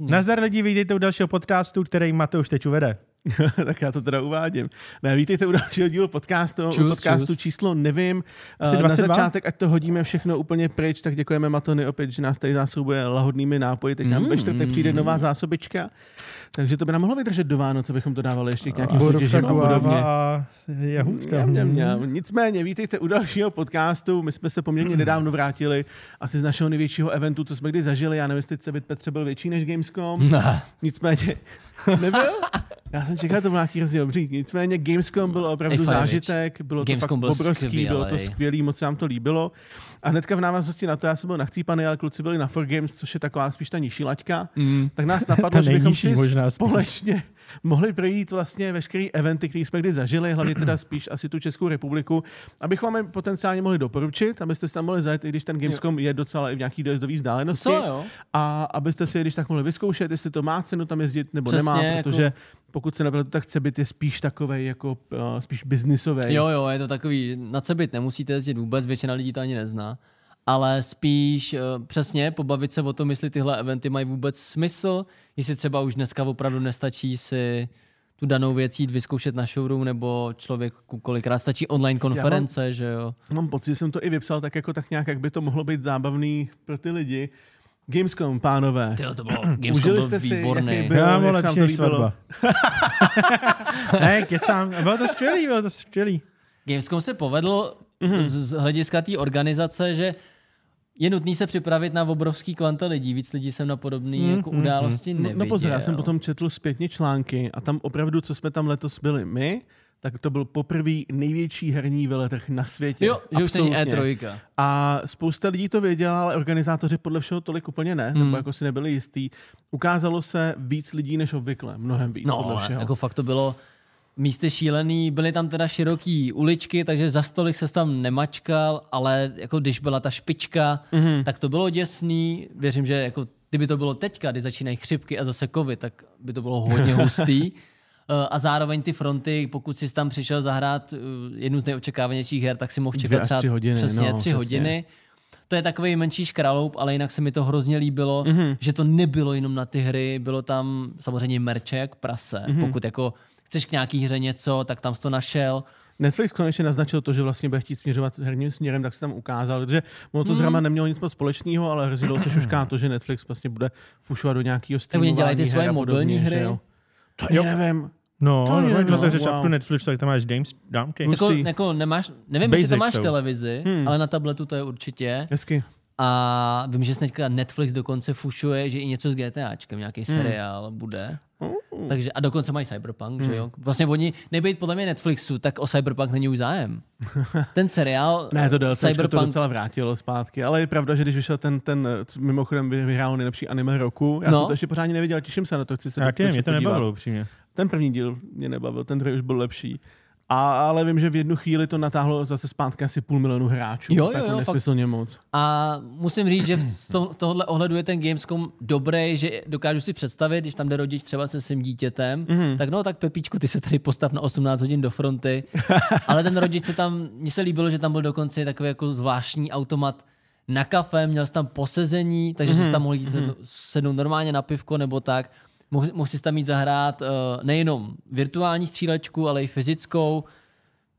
Nazdar lidi, vítejte u dalšího podcastu, který Mateuš teď uvede. tak já to teda uvádím. Ne, vítejte u dalšího dílu podcastu, Čus, u podcastu čus. číslo nevím. Asi Eh, Na 22? začátek, ať to hodíme všechno úplně pryč, tak děkujeme Matony opět, že nás tady zásobuje lahodnými nápoji. Teď nám Mm. ve čtvrtek přijde nová zásobička, takže to by nám mohlo vydržet do Vánoce, bychom to dávali ještě k nějakým soutěžím a podobně. a. Mňam, mňam, mňam. Nicméně, vítejte u dalšího podcastu. My jsme se poměrně nedávno vrátili asi z našeho největšího eventu, co jsme kdy zažili. Já nevím, jestli Cebit Petře byl větší než Gamescom. Ne. Nicméně, nebyl? Já jsem čekal, to byl nějaký rozdíl. Dobrý. Nicméně Gamescom byl opravdu zážitek, bylo to Gamescom fakt byl obrovský, bylo to skvělý, moc se nám to líbilo. A hnedka v návaznosti na to, já jsem byl nachcípaný, ale kluci byli na 4Games, což je taková spíš ta nižší laťka, Mm. tak nás napadlo, že bychom si možná společně mohli projít vlastně veškeré eventy, které jsme kdy zažili, hlavně teda spíš asi tu Českou republiku, abychom vám je potenciálně mohli doporučit, abyste si tam mohli zajet, i když ten Gamescom je docela i v nějaký dojezdový vzdálenosti. Co jo? A abyste si, je když tak mohli vyzkoušet, jestli to má cenu tam jezdit nebo Přesně, nemá, jako- protože pokud se nepletu, tak Cebit je spíš takovej jako uh, spíš biznisový. Jo, jo, je to takový, na cebit nemusíte jezdit vůbec, většina lidí to ani nezná. Ale spíš uh, přesně pobavit se o tom, jestli tyhle eventy mají vůbec smysl, jestli třeba už dneska opravdu nestačí si tu danou věc jít vyzkoušet na showroom, nebo člověku kolikrát stačí online konference, že jo. Mám pocit, že jsem to i vypsal tak jako tak nějak, jak by to mohlo být zábavný pro ty lidi. Gamescom, pánové. Tyjo, to bylo, Gamescom Užili byl jste si, výborný. jaký byl- Já jak byl se vám lepší to než líbilo? svatba. ne, kecám. Bylo to skvělý, bylo to skvělý. Gamescom se povedl Mhm. z, z hlediska té organizace, že je nutný se připravit na obrovský kvanta lidí. Víc lidí jsem na podobné jako události No, neviděl. no pozor, já jsem potom četl zpětně články a tam opravdu, co jsme tam letos byli my, tak to byl poprvé největší herní veletrh na světě. Jo, že už není Absolutně. E3. A spousta lidí to věděla, ale organizátoři podle všeho tolik úplně ne, Hmm. nebo jako si nebyli jistý. Ukázalo se víc lidí než obvykle, mnohem víc No, podle všeho. jako fakt to bylo místy šílený, byly tam teda široký uličky, takže za stolik se tam nemačkal, ale jako když byla ta špička, Mhm. mm-hmm. tak to bylo děsný. Věřím, že jako kdyby to bylo teďka, kdy začínají chřipky a zase covid, tak by to bylo hodně hustý. Eh, A zároveň ty fronty, pokud jsi tam přišel zahrát eh, jednu z nejočekávanějších her, tak si mohl čekat třeba tři hodiny, přesně no, tři přesně. hodiny. To je takový menší škraloup, ale jinak se mi to hrozně líbilo, Mhm. mm-hmm. že to nebylo jenom na ty hry, bylo tam samozřejmě merče jak prase. Mhm. Mm-hmm. Pokud jako chceš k nějaký hře něco, tak tam jsi to našel. Netflix konečně naznačil to, že vlastně bude chtít směřovat herním směrem, tak se tam ukázal, protože ono to zrovna nemělo nic moc společného, ale hrozilo se šušká to, že Netflix vlastně bude fušovat do nějakého Tak oni dělají ty svoje mobilní hry. jo. To jo. nevím. No, To to je, no, no, no, wow. Netflix, tak tam máš Games, dámky. Hustý. Jako, jako nemáš, nevím, jestli to máš jsou. televizi, hmm. ale na tabletu to je určitě. Hezky. A vím, že teďka Netflix dokonce fušuje, že i něco s GTAčkem, nějaký Hmm. seriál bude. Takže, a dokonce mají Cyberpunk, že jo? Vlastně oni, nebejt podle mě Netflixu, tak o Cyberpunk není už zájem. Ten seriál Ne, to DLC to Cyberpunk docela vrátilo zpátky, ale je pravda, že když vyšel ten, ten mimochodem vy- vyhrál nejlepší anime roku, já No. jsem to ještě pořádně neviděl, těším se na to, chci se Já mě to nebavilo upřímně. Ten první díl mě nebavil, ten druhý už byl lepší. A, ale vím, že v jednu chvíli to natáhlo zase zpátky asi půl milionu hráčů. Jo, jo, jo, fakt. nesmyslně moc. A musím říct, že v to, tohohle ohledu je ten Gamescom dobrý, že dokážu si představit, když tam jde rodič třeba se svým dítětem, Mhm. mm-hmm. tak no, tak Pepíčku, ty se tady postav na 18 hodin do fronty. Ale ten rodič se tam, mně se líbilo, že tam byl dokonce takový jako zvláštní automat na kafe, měl jsi tam posezení, takže mm-hmm. jsi tam mohl jít sednout, sednout normálně na pivko nebo tak. Mohl, mohl tam jít zahrát uh, nejenom virtuální střílečku, ale i fyzickou.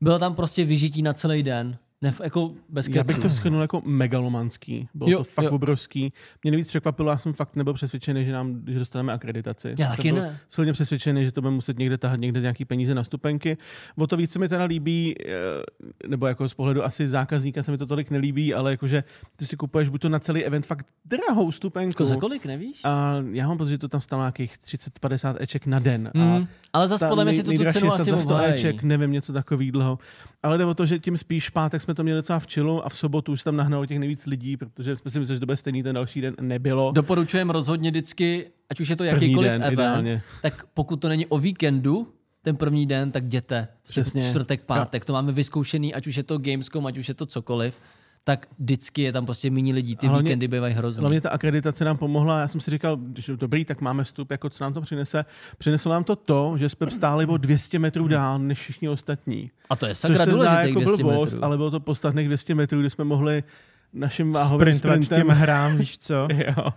Bylo tam prostě vyžití na celý den. Ne, jako bez Já bych to schrnul jako megalomanský. Bylo Jo, to fakt jo. obrovský. Mě nejvíc překvapilo, já jsem fakt nebyl přesvědčený, že nám že dostaneme akreditaci. Já Jsem taky byl ne. Silně přesvědčený, že to budeme muset někde tahat někde nějaký peníze na stupenky. O to víc se mi teda líbí, eh, nebo jako z pohledu asi zákazníka se mi to tolik nelíbí, ale jakože ty si kupuješ buď to na celý event fakt drahou stupenku. Jako za kolik, nevíš? A já mám pocit, že to tam stalo nějakých 30-50 eček na den. Mm, A ale zase podle mě si to tu cenu asi za 100 obhájí. eček, nevím, něco takového. Ale jde o to, že tím spíš v pátek jsme to měli docela v čilu a v sobotu už tam nahnalo těch nejvíc lidí, protože jsme si mysleli, že to bude stejný ten další den. Nebylo. Doporučujem rozhodně vždycky, ať už je to jakýkoliv den, event, ideálně. tak pokud to není o víkendu, ten první den, tak jděte. Přesně. Čtvrtek, pátek, to máme vyzkoušený, ať už je to Gamescom, ať už je to cokoliv, tak vždycky je tam prostě méně lidí, ty Hlavně- víkendy bývají hrozný. Hlavně ta akreditace nám pomohla. Já jsem si říkal, když je dobrý, tak máme vstup, jako co nám to přinese. Přineslo nám to to, že jsme stáli o 200 metrů dál než všichni ostatní. A to je Což sakra se zdá důležitý jako 200 blbost, metrů. ale bylo to podstatných 200 metrů, kde jsme mohli našim váhovým Sprintovat sprintem. těm hrám, víš co? Jo.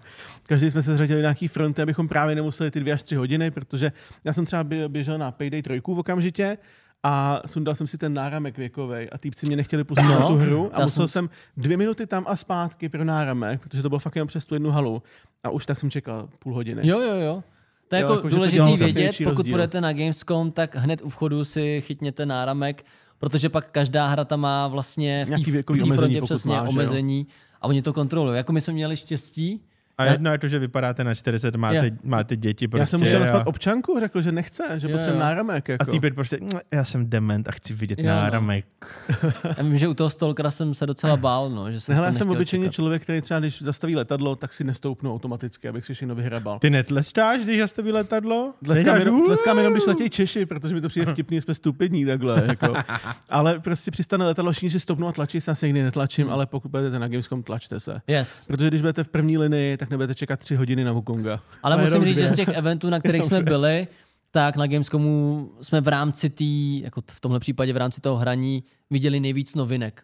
Každý jsme se zřadili nějaký fronty, abychom právě nemuseli ty dvě až tři hodiny, protože já jsem třeba bě- běžel na Payday 3 okamžitě a sundal jsem si ten náramek věkový a týpci mě nechtěli pustit No, na tu hru a musel jsem- jsem dvě minuty tam a zpátky pro náramek, protože to bylo fakt jenom přes tu jednu halu a už tak jsem čekal půl hodiny. Jo, jo, jo. To je Jo, jako jako, důležitý dělá vědět, pokud rozdíl. půjdete na Gamescom, tak hned u vchodu si chytněte náramek, protože pak každá hra tam má vlastně v té omezení, frontě pokud přesně máš, jo. omezení a oni to kontrolují. Jako my jsme měli štěstí, A jedno je to, že vypadáte na 40, máte, Jo. máte děti prostě. já jsem musel a- naspat občanku, řekl, že nechce, že Jo, potřebuje náramek. Jako. A týpek prostě, "Mm, já jsem dement a chci vidět Jo, no. náramek. já vím, že u toho Stalkera jsem se docela bál, no, že jsem Hele, to já jsem obyčejně čekat. člověk, který třeba, když zastaví letadlo, tak si nestoupnu automaticky, abych si všechno vyhrabal. Ty netlestáš, když zastaví letadlo? Tleskám jenom, tleskám jenom, když letějí Češi, protože mi to přijde vtipný, jsme stupidní takhle. Jako. Ale prostě přistane letadlo, všichni si stoupnou a tlačí se, já se nikdy netlačím, ale pokud budete na Gamescom, tlačte se. Yes. Protože když budete v první linii, tak nebudete čekat tři hodiny na Wukonga. Ale musím říct, že z těch eventů, na kterých jsme byli, tak na Gamescomu jsme v rámci tý, jako v tomhle případě v rámci toho hraní, viděli nejvíc novinek.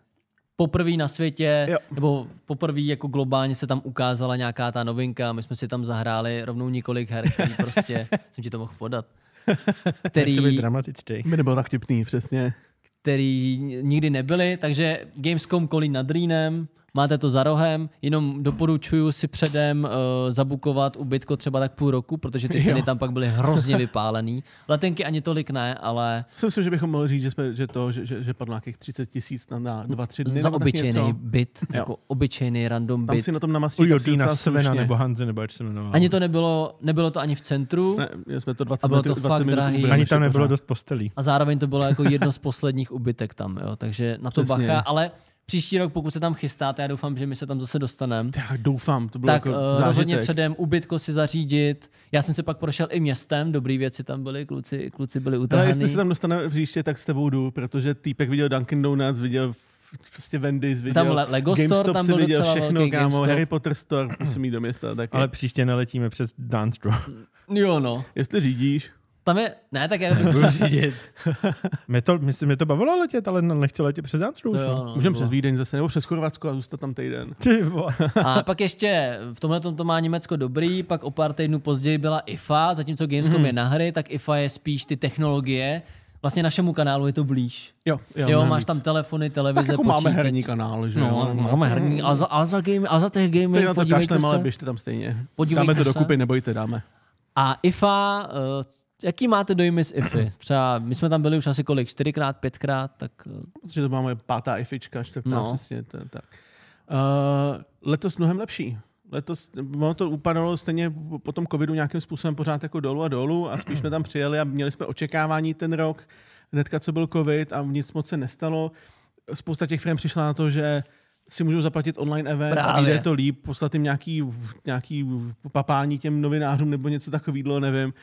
Poprvé na světě, Jo. nebo poprvé jako globálně se tam ukázala nějaká ta novinka, my jsme si tam zahráli rovnou několik her, který prostě, jsem ti to mohl podat, který, dramatický. By nebyl tak vtipný, přesně. který nikdy nebyly, takže Gamescom kolí nad Rýnem, máte to za rohem, jenom doporučuju si předem uh, zabukovat u Bitco třeba tak půl roku, protože ty ceny Jo. tam pak byly hrozně vypálený. Letenky ani tolik ne, ale myslím, že bychom mohli říct, že, jsme, že, to, že, že, že padlo nějakých 30 tisíc na, na dva, tři dny. za obyčejný něco. byt, jako obyčejný random Tam byt. si na tom namastí docela Svena nebo Hanze, nebo jak se jmenoval. Ani to nebylo, nebylo to ani v centru Ne, jsme to 20 A bylo minut, to 20 fakt minut drahý. Ani tam nebylo pořád. dost postelí. a zároveň to bylo jako jedno z posledních ubytek tam, jo, takže na to Přesně. bacha, ale příští rok, pokud se tam chystáte, já doufám, že my se tam zase dostaneme, Já doufám, to bylo tak jako zážitek. rozhodně předem ubytko si zařídit. Já jsem se pak prošel i městem, dobrý věci tam byly, kluci, kluci byli Ale utahaný. jestli se tam dostane příště, tak s tebou jdu, protože týpek viděl Dunkin Donuts, viděl prostě Wendy's, viděl Tam Le- Lego Store, GameStop tam si byl viděl všechno, velký kámo, GameStop. Harry Potter Store, musím jít do města taky. Ale příště neletíme přes Dance Jo, no. Jestli řídíš, Tam je, ne, tak já Budu řídit. mě, to, myslím, mě to bavilo letět, ale nechci letět přes to jo, no, můžeme přes. Vídeň zase, nebo přes Chorvatsko a zůstat tam týden. A pak ještě v tomhle to má Německo dobrý, pak o pár týdnů později byla IFA, zatímco Gamescom Mhm. je na hry, tak IFA je spíš ty technologie. Vlastně našemu kanálu je to blíž. Jo, jo, Jo, máš víc. tam telefony, tak televize, jako máme počítač. herní kanál, že No, jo. máme herní. A za, a za, game, a za těch gaming, na to podívejte kašlem, ale se. běžte tam stejně. Podívejte dáme to se. dokupy, nebojte, dáme. A IFA, uh, jaký máte dojmy z IFy? Třeba my jsme tam byli už asi kolik, čtyřikrát, pětkrát, tak uh, Protože to máme pátá ifička, čtvrtá, No. přesně. To, tak. Uh, letos mnohem lepší. Letos, ono to upadalo stejně po tom covidu nějakým způsobem pořád jako dolů a dolů a spíš jsme tam přijeli a měli jsme očekávání ten rok, hnedka co byl covid a nic moc se nestalo. Spousta těch firm přišla na to, že si můžou zaplatit online event a Právě. vyjde to líp, poslat jim nějaký, nějaký papání těm novinářům nebo něco takového, nevím.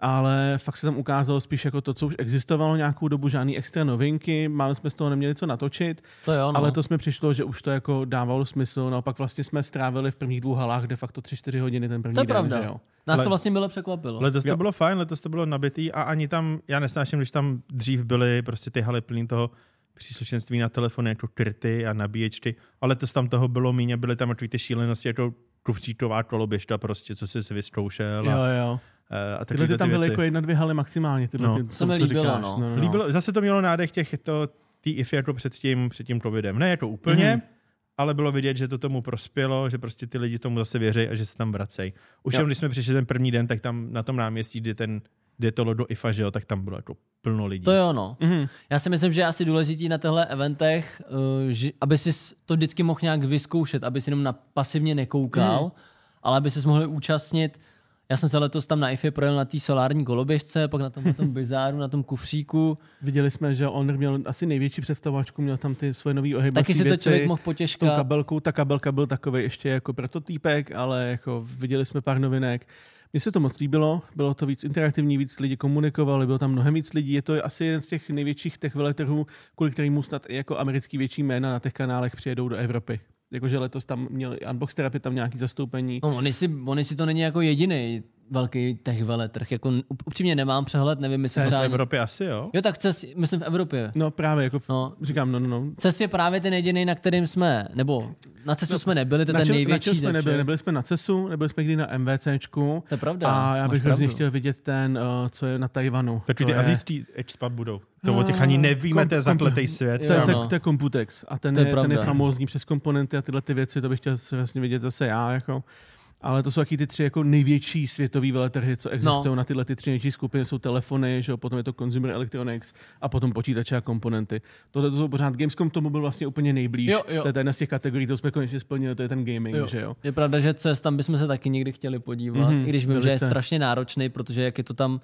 Ale fakt se tam ukázalo spíš jako to, co už existovalo nějakou dobu, žádný extra novinky, máme jsme z toho neměli co natočit, to jo, no. ale to jsme přišlo, že už to jako dávalo smysl, naopak vlastně jsme strávili v prvních dvou halách de facto 3-4 hodiny ten první to je den, pravda. že jo. Nás to vlastně bylo překvapilo. Letos to Jo. bylo fajn, letos to bylo nabitý a ani tam, já nesnáším, když tam dřív byly prostě ty haly plný toho příslušenství na telefony, jako krty a nabíječky, ale letos tam toho bylo méně, byly tam takový ty šílenosti, jako kufřítová koloběžta prostě, co jsi si vyzkoušel a, Jo, jo. A, a Tyhle ty tam byly jako jedna, dvě haly maximálně. Tyhle No. ty, To co líbilo, říkáš. no. No, no. Líbilo, zase to mělo nádech těch, to, tý IFI jako před tím, před tím covidem. Ne jako úplně, mm-hmm. ale bylo vidět, že to tomu prospělo, že prostě ty lidi tomu zase věří a že se tam vracejí. Už jenom když jsme přišli ten první den, tak tam na tom náměstí, kde, ten, kde je to logo IFA, že jo, tak tam bylo jako plno lidí. To jo, no. Mhm. Já si myslím, že je asi důležitý na těchto eventech, uh, že, aby si to vždycky mohl nějak vyzkoušet, aby si jenom na pasivně nekoukal, Hmm. ale aby se mohli účastnit. Já jsem se letos tam na IFE projel na té solární koloběžce, pak na tom, na tom bizáru, na tom kufříku. Viděli jsme, že on měl asi největší představačku, měl tam ty svoje nové ohybací Taky si to věci. člověk mohl s tou potěškat. kabelkou. Ta kabelka byl takový ještě jako prototýpek, ale jako viděli jsme pár novinek. Mně se to moc líbilo, bylo to víc interaktivní, víc lidi komunikovali, bylo tam mnohem víc lidí. Je to asi jeden z těch největších těch veletrhů, kvůli kterému snad i jako americký větší jména na těch kanálech přijedou do Evropy. Jakože letos tam měli Unbox Therapy, tam nějaký zastoupení. No, oni, si, oni si to není jako jediný. Velký tech veletrh. Jako upřímně nemám přehled, nevím, jestli V třeba... Evropě asi, jo? Jo, tak CES, myslím v Evropě. No právě, jako No. no. říkám, no, no, no. CES je právě ten jediný, na kterým jsme, nebo na CESu jsme nebyli, to je Na ten na největší. čem jsme nebyli? všech. Nebyli jsme na CESu, nebyli jsme nikdy na MVCčku. To je pravda. A já bych hrozně chtěl vidět ten, uh, co je na Tajvanu. Takový ty je, azijský expat budou. To o těch ani nevíme, kom- to je zakletej svět. to, je, to, no. je, to je Computex a ten To je je, ten je famózní přes komponenty a tyhle ty věci, to bych chtěl vlastně vidět zase já. Jako. Ale to jsou taky ty tři jako největší světový veletrhy, co existují No. na tyhle ty tři největší skupiny. Jsou telefony, že jo, potom je to consumer electronics a potom počítače a komponenty. Tohle to jsou pořád. Gamescom tomu byl vlastně úplně nejblíž. Jo, jo. To je jedna z těch kategorií, to jsme konečně splnili, to je ten gaming, Jo. že jo. Je pravda, že CES tam bychom se taky někdy chtěli podívat, Mhm, i když vím, že je velice. strašně náročný, protože jak je to tam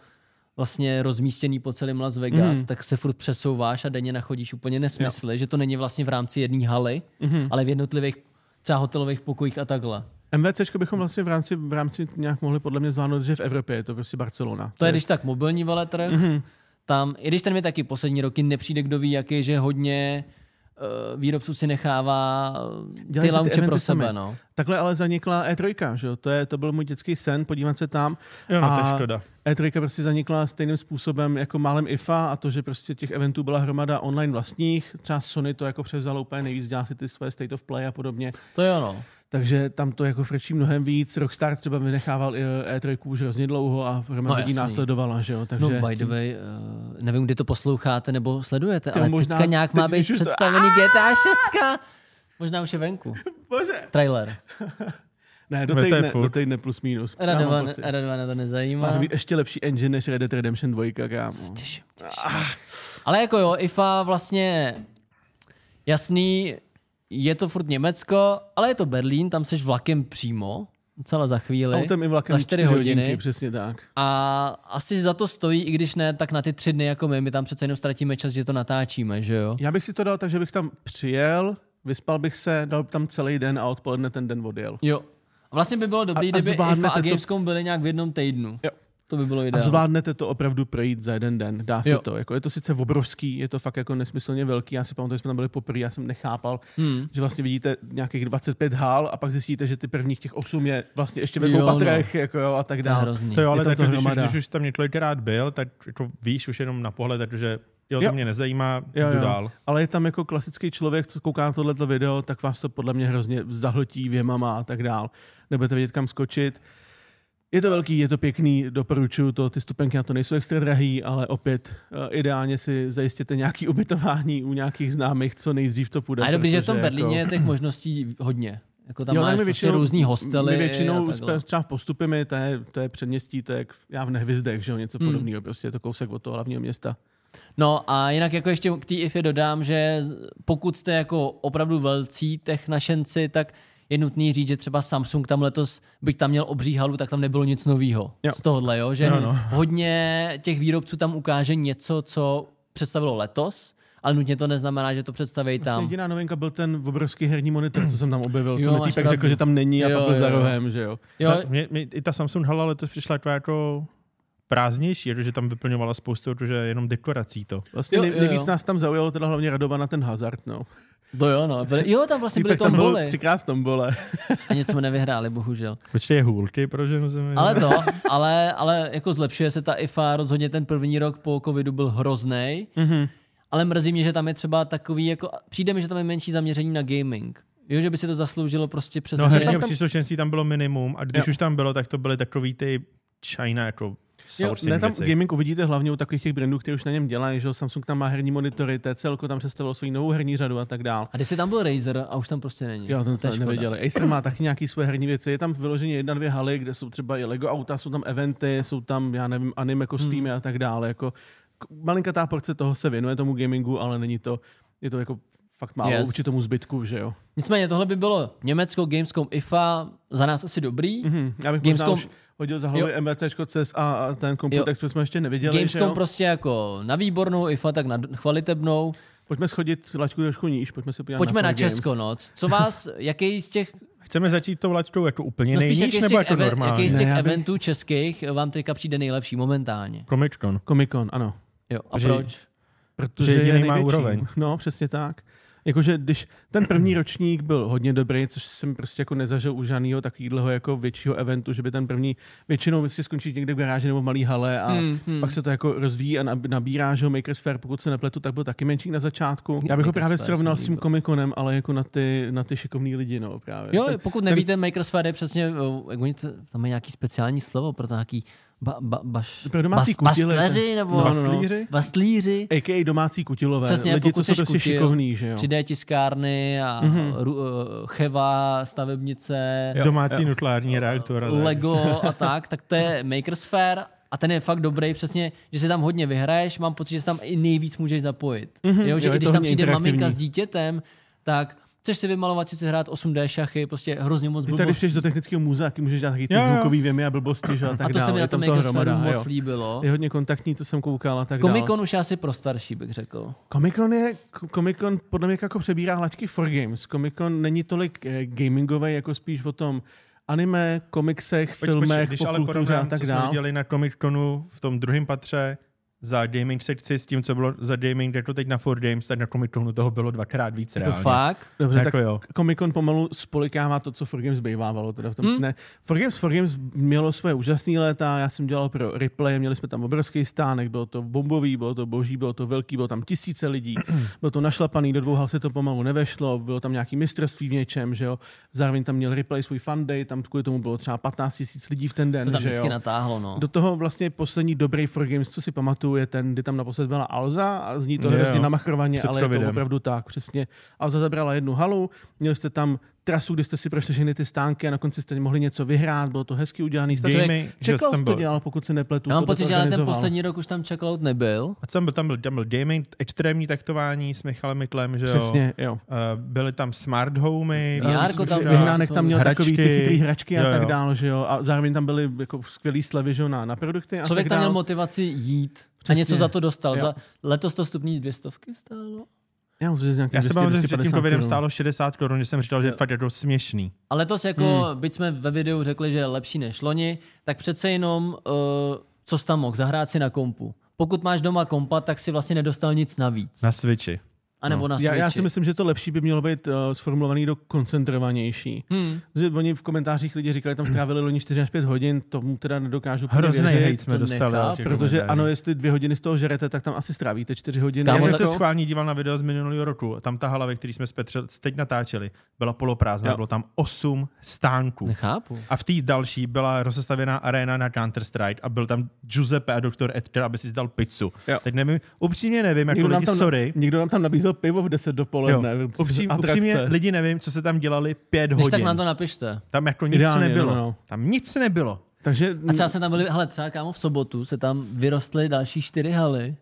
vlastně rozmístěný po celém Las Vegas, Mhm. tak se furt přesouváš a denně nachodíš úplně nesmysly, že to není vlastně v rámci jedné haly, Mhm. ale v jednotlivých třeba hotelových pokojích a takhle. MVCčko bychom vlastně v rámci, v rámci nějak mohli podle mě zvládnout, že v Evropě je to prostě Barcelona. To je když tak mobilní veletrh, Mhm. tam, i když ten mi taky poslední roky nepřijde, kdo ví, jaký, že hodně uh, výrobců si nechává eh, Dělají ty ty launche pro sebe. sami. No. Takhle ale zanikla E3, že jo? To, je, to byl můj dětský sen, podívat se tam. Jo, no, to A- je škoda. E3 prostě zanikla stejným způsobem jako málem IFA a to, že prostě těch eventů byla hromada online vlastních. Třeba Sony to jako převzalo úplně nejvíc, dělá si ty své state of play a podobně. To jo, no. Takže tam to jako frčí mnohem víc. Rockstar třeba vynechával i E3 už hrozně dlouho a hromada No, lidí následovala, že jo? Takže No, by the way, uh, nevím, kdy to posloucháte nebo sledujete, Ty ale možná teďka nějak má teď, být když už to- představený GTA 6. Možná už je venku. Bože. Trailer. Ne, do týdne, do týdne plus minus. Já mám Radovan, pocit. Radovana to nezajímá. Má to být ještě lepší engine než Red Dead Redemption 2, kámo. Těším, těším. Ale jako jo, IFA vlastně jasný, je to furt Německo, ale je to Berlín, tam seš vlakem přímo, docela za chvíli. Autem i vlakem za 4 čtyři hodiny. hodinky, přesně tak. A asi za to stojí, i když ne, tak na ty tři dny jako my, my tam přece jenom ztratíme čas, že to natáčíme, že jo? Já bych si to dal tak, že bych tam přijel, vyspal bych se, dal tam celý den a odpoledne ten den odjel. Jo. A vlastně by bylo dobré, A- a kdyby IFA a to- Gamescom byly nějak v jednom týdnu. Jo. To by bylo A ideální. zvládnete to opravdu projít za jeden den. Dá se Jo. to. Jako je to sice obrovský, je to fakt jako nesmyslně velký. Já si pamatuju, že jsme tam byli poprvé, já jsem nechápal, Hmm. že vlastně vidíte nějakých 25 hál a pak zjistíte, že ty prvních těch 8 je vlastně ještě ve dvou no. patrech jako jo, a tak To je dále. To jo, ale Je tam tak, to když, už, když už tam několikrát byl, tak jako víš už jenom na pohled, takže jo, to Jo. mě nezajímá, Jo, jdu jo. dál. Ale je tam jako klasický člověk, co kouká na tohleto video, tak vás to podle mě hrozně zahltí věmama a tak dál. Nebudete vědět, kam skočit. Je to velký, je to pěkný, doporučuju to, ty stupenky na to nejsou extra drahý, ale opět uh, ideálně si zajistěte nějaký ubytování u nějakých známých, co nejdřív to půjde. A je dobrý, že v tom protože Berlíně je jako... těch možností hodně. Jako tam Jo, máš tak prostě různý hostely. My většinou jsme třeba v postupy, to je, to je předměstí, to je jak já v Nehvizdech, že jo, něco Hmm. podobného, prostě je to kousek od toho hlavního města. No a jinak jako ještě k té IFI dodám, že pokud jste jako opravdu velcí tech našenci, tak je nutný říct, že třeba Samsung tam letos, byť tam měl obří halu, tak tam nebylo nic nového Jo. z tohohle, jo? že Jo, no. hodně těch výrobců tam ukáže něco, co představilo letos, ale nutně to neznamená, že to představí Vlastně tam. jediná novinka byl ten obrovský herní monitor, co jsem tam objevil, Jo, co mi týpek řekl, že tam není a Jo, pak byl jo, za jo. rohem, že jo. Jo, Sa- Mě, mě, I ta Samsung hala letos přišla taková jako prázdnější, protože tam vyplňovala spoustu, protože jenom dekorací to. Vlastně Jo, nej, jo, nejvíc jo. nás tam zaujalo teda hlavně Radovana ten hazard, no. To jo, no. Byli, jo, tam vlastně byly Týpek tam byl tomboly třikrát v tombole. a nic jsme nevyhráli, bohužel. Počkej, je hůlky pro ženu zemi. Ale to, ale, ale jako zlepšuje se ta IFA, rozhodně ten první rok po covidu byl hrozný, Mhm. ale mrzí mě, že tam je třeba takový, jako, přijde mi, že tam je menší zaměření na gaming. Jo, že by si to zasloužilo prostě přesně. No herního tam- příslušenství tam bylo minimum a když Jo. už tam bylo, tak to byly takový ty China jako sourcing Ne, tam věci. gaming uvidíte hlavně u takových těch brandů, které už na něm dělají, že jo, Samsung tam má herní monitory, TCL tam představilo svou novou herní řadu a tak dál. A když si tam byl Razer a už tam prostě není. Jo, ten jsme nevěděli. Acer má taky nějaký své herní věci. Je tam vyloženě jedna, dvě haly, kde jsou třeba i Lego auta, jsou tam eventy, jsou tam, já nevím, anime kostýmy Hmm. a tak dále. Jako, malinkatá porce toho se věnuje tomu gamingu, ale není to, je to jako fakt málo Yes. vůči tomu zbytku, že jo. Nicméně tohle by bylo Německo, Gamescom, IFA, za nás asi dobrý. Mhm. Já bych Gamescom- možná už hodil za hlavy MVCčko, CES a, a ten Computex, protože jsme ještě neviděli, že Gamescom jo. prostě jako na výbornou, IFA tak na chvalitebnou. Pojďme schodit laťku trošku níž, pojďme se podívat Pojďme na, na. Česko, no. Co vás, jaký z těch Chceme začít tou laťkou jako úplně No nejníž, jaký z nebo těch, jako even, normálně? jaký z těch Ne, já bych- eventů českých vám teďka přijde nejlepší momentálně? Comic Con. Comic Con, ano. Jo, a Že- proč? Protože Že jediný je má největší. úroveň. No, přesně tak. Jakože když ten první ročník byl hodně dobrý, což jsem prostě jako nezažil u žádného takového jako většího eventu, že by ten první většinou si skončí někde v garáži nebo v malý hale a Hmm, hmm. pak se to jako rozvíjí a nab- nabírá, že Fair, pokud se nepletu, tak byl taky menší na začátku. Já bych ho právě srovnal s tím líbil. Comiconem, ale jako na ty, na ty šikovný lidi, no právě. Jo, Ten- pokud nevíte, Makers Fair je přesně, o, jak oni tam je nějaký speciální slovo pro to nějaký ba, ba, baš, domácí bas, kutily, bastleři nebo No, no, no. Bastlíři? bastlíři. A.k.a. domácí kutilové. Přesně, lidi, co pokud jsou jsi prostě kutil, šikovný, že jo. 3D tiskárny a mm-hmm. ru, uh, cheva, stavebnice, Domácí nukleární reaktor. a tak. Lego a tak, tak to je Makers Fair a ten je fakt dobrý, přesně, že si tam hodně vyhraješ, mám pocit, že se tam i nejvíc můžeš zapojit. Mm-hmm, jo, že jo, i když tam přijde maminka s dítětem, tak chceš si vymalovat, si hrát 8D šachy, prostě hrozně moc Ty tady přijdeš do technického muzea, můžeš dát taky ty zvukový věmy a blbosti, že a tak A to dále. se mi na tom hromada, moc jo. líbilo. Je hodně kontaktní, co jsem koukal a tak dále. Comic Con už je asi pro starší, bych řekl. Comic Con je, Comic Con podle mě jako přebírá hlačky for games. Comic Con není tolik eh, gamingový, jako spíš o tom anime, komiksech, Pojď, filmech, když ale a porovnám, tak co jsme dále. viděli na Comic Conu v tom druhém patře za gaming sekci s tím, co bylo za gaming, jako teď na 4Games, tak na Comic Conu toho bylo dvakrát víc Jako reálně. fakt. Dobře, Jako tak jo. Comic Con pomalu spolikává to, co 4Games bývávalo. Teda v tom, Hmm. ne, 4Games, 4Games mělo své úžasné léta, já jsem dělal pro replay, měli jsme tam obrovský stánek, bylo to bombový, bylo to boží, bylo to velký, bylo tam tisíce lidí, bylo to našlapaný, do dvou hal se to pomalu nevešlo, bylo tam nějaký mistrovství v něčem, že jo. Zároveň tam měl replay svůj fun day, tam kvůli tomu bylo třeba 15 tisíc lidí v ten den, To tam že vždycky jo. natáhlo, no. Do toho vlastně poslední dobrý 4Games, co si pamatuju, je ten, kdy tam naposled byla Alza a zní to hrozně namachrovaně, ale je to opravdu tak, přesně. Alza zabrala jednu halu, měli jste tam trasu, kde jste si prošli všechny ty stánky a na konci jste mohli něco vyhrát, bylo to hezky udělaný. Gamey, že Čekal tam to byl. dělal, pokud se nepletu. Já mám pocit, to že ale ten poslední rok už tam checkout nebyl. A tam byl, tam byl, tam byl gaming, extrémní taktování s Michalem Miklem, že jo. Přesně, jo. Uh, byly tam smart homey, Járko tam byl. Vyhnánek tam měl Hračky. takový ty chytrý hračky a Jo, tak jo. dále, že jo. A zároveň tam byly jako skvělý slevy, že jo, na, na produkty a Člověk tak tam měl motivaci jít a Přesně. něco za to dostal. Jo. Za, letos to stupní dvě stovky stálo. Já, myslím, že nějaký Já se 200, pamatuju, že před tím 250 covidem stálo 60 korun, že jsem říkal, že Jo. fakt je to směšný. A letos jako, Hmm. byť jsme ve videu řekli, že je lepší než loni, tak přece jenom, uh, co jsi tam mohl, zahrát si na kompu. Pokud máš doma kompa, tak si vlastně nedostal nic navíc. Na Switchi. A nebo na já, Switchi. já si myslím, že to lepší by mělo být uh, sformulovaný do koncentrovanější. Hmm. Že oni v komentářích lidi říkali, tam strávili loni 4 až 5 hodin, tomu teda nedokážu Hrozný věřit, hejt jsme to dostali. těch Protože ano, jestli dvě hodiny z toho žerete, tak tam asi strávíte 4 hodiny. Kámo, Já jsem se schválně díval na video z minulého roku. Tam ta hala, ve které jsme s Petře teď natáčeli, byla poloprázdná. Jo. Bylo tam 8 stánků. Nechápu. A v té další byla rozestavěná arena na Counter-Strike a byl tam Giuseppe a doktor Edgar, aby si dal pizzu. Jo. Teď nevím, upřímně nevím, jako Někdo nám, lidi, tam, sorry. někdo nám tam nabízel pivo v 10 dopoledne. Jo. Upřím, upřímně lidi nevím, co se tam dělali pět Když hodin. tak nám to napište. Tam jako nic Ideálně, nebylo. no, no. Tam nic nebylo. Takže A třeba se tam byli, hele, třeba kámo v sobotu se tam vyrostly další čtyři haly.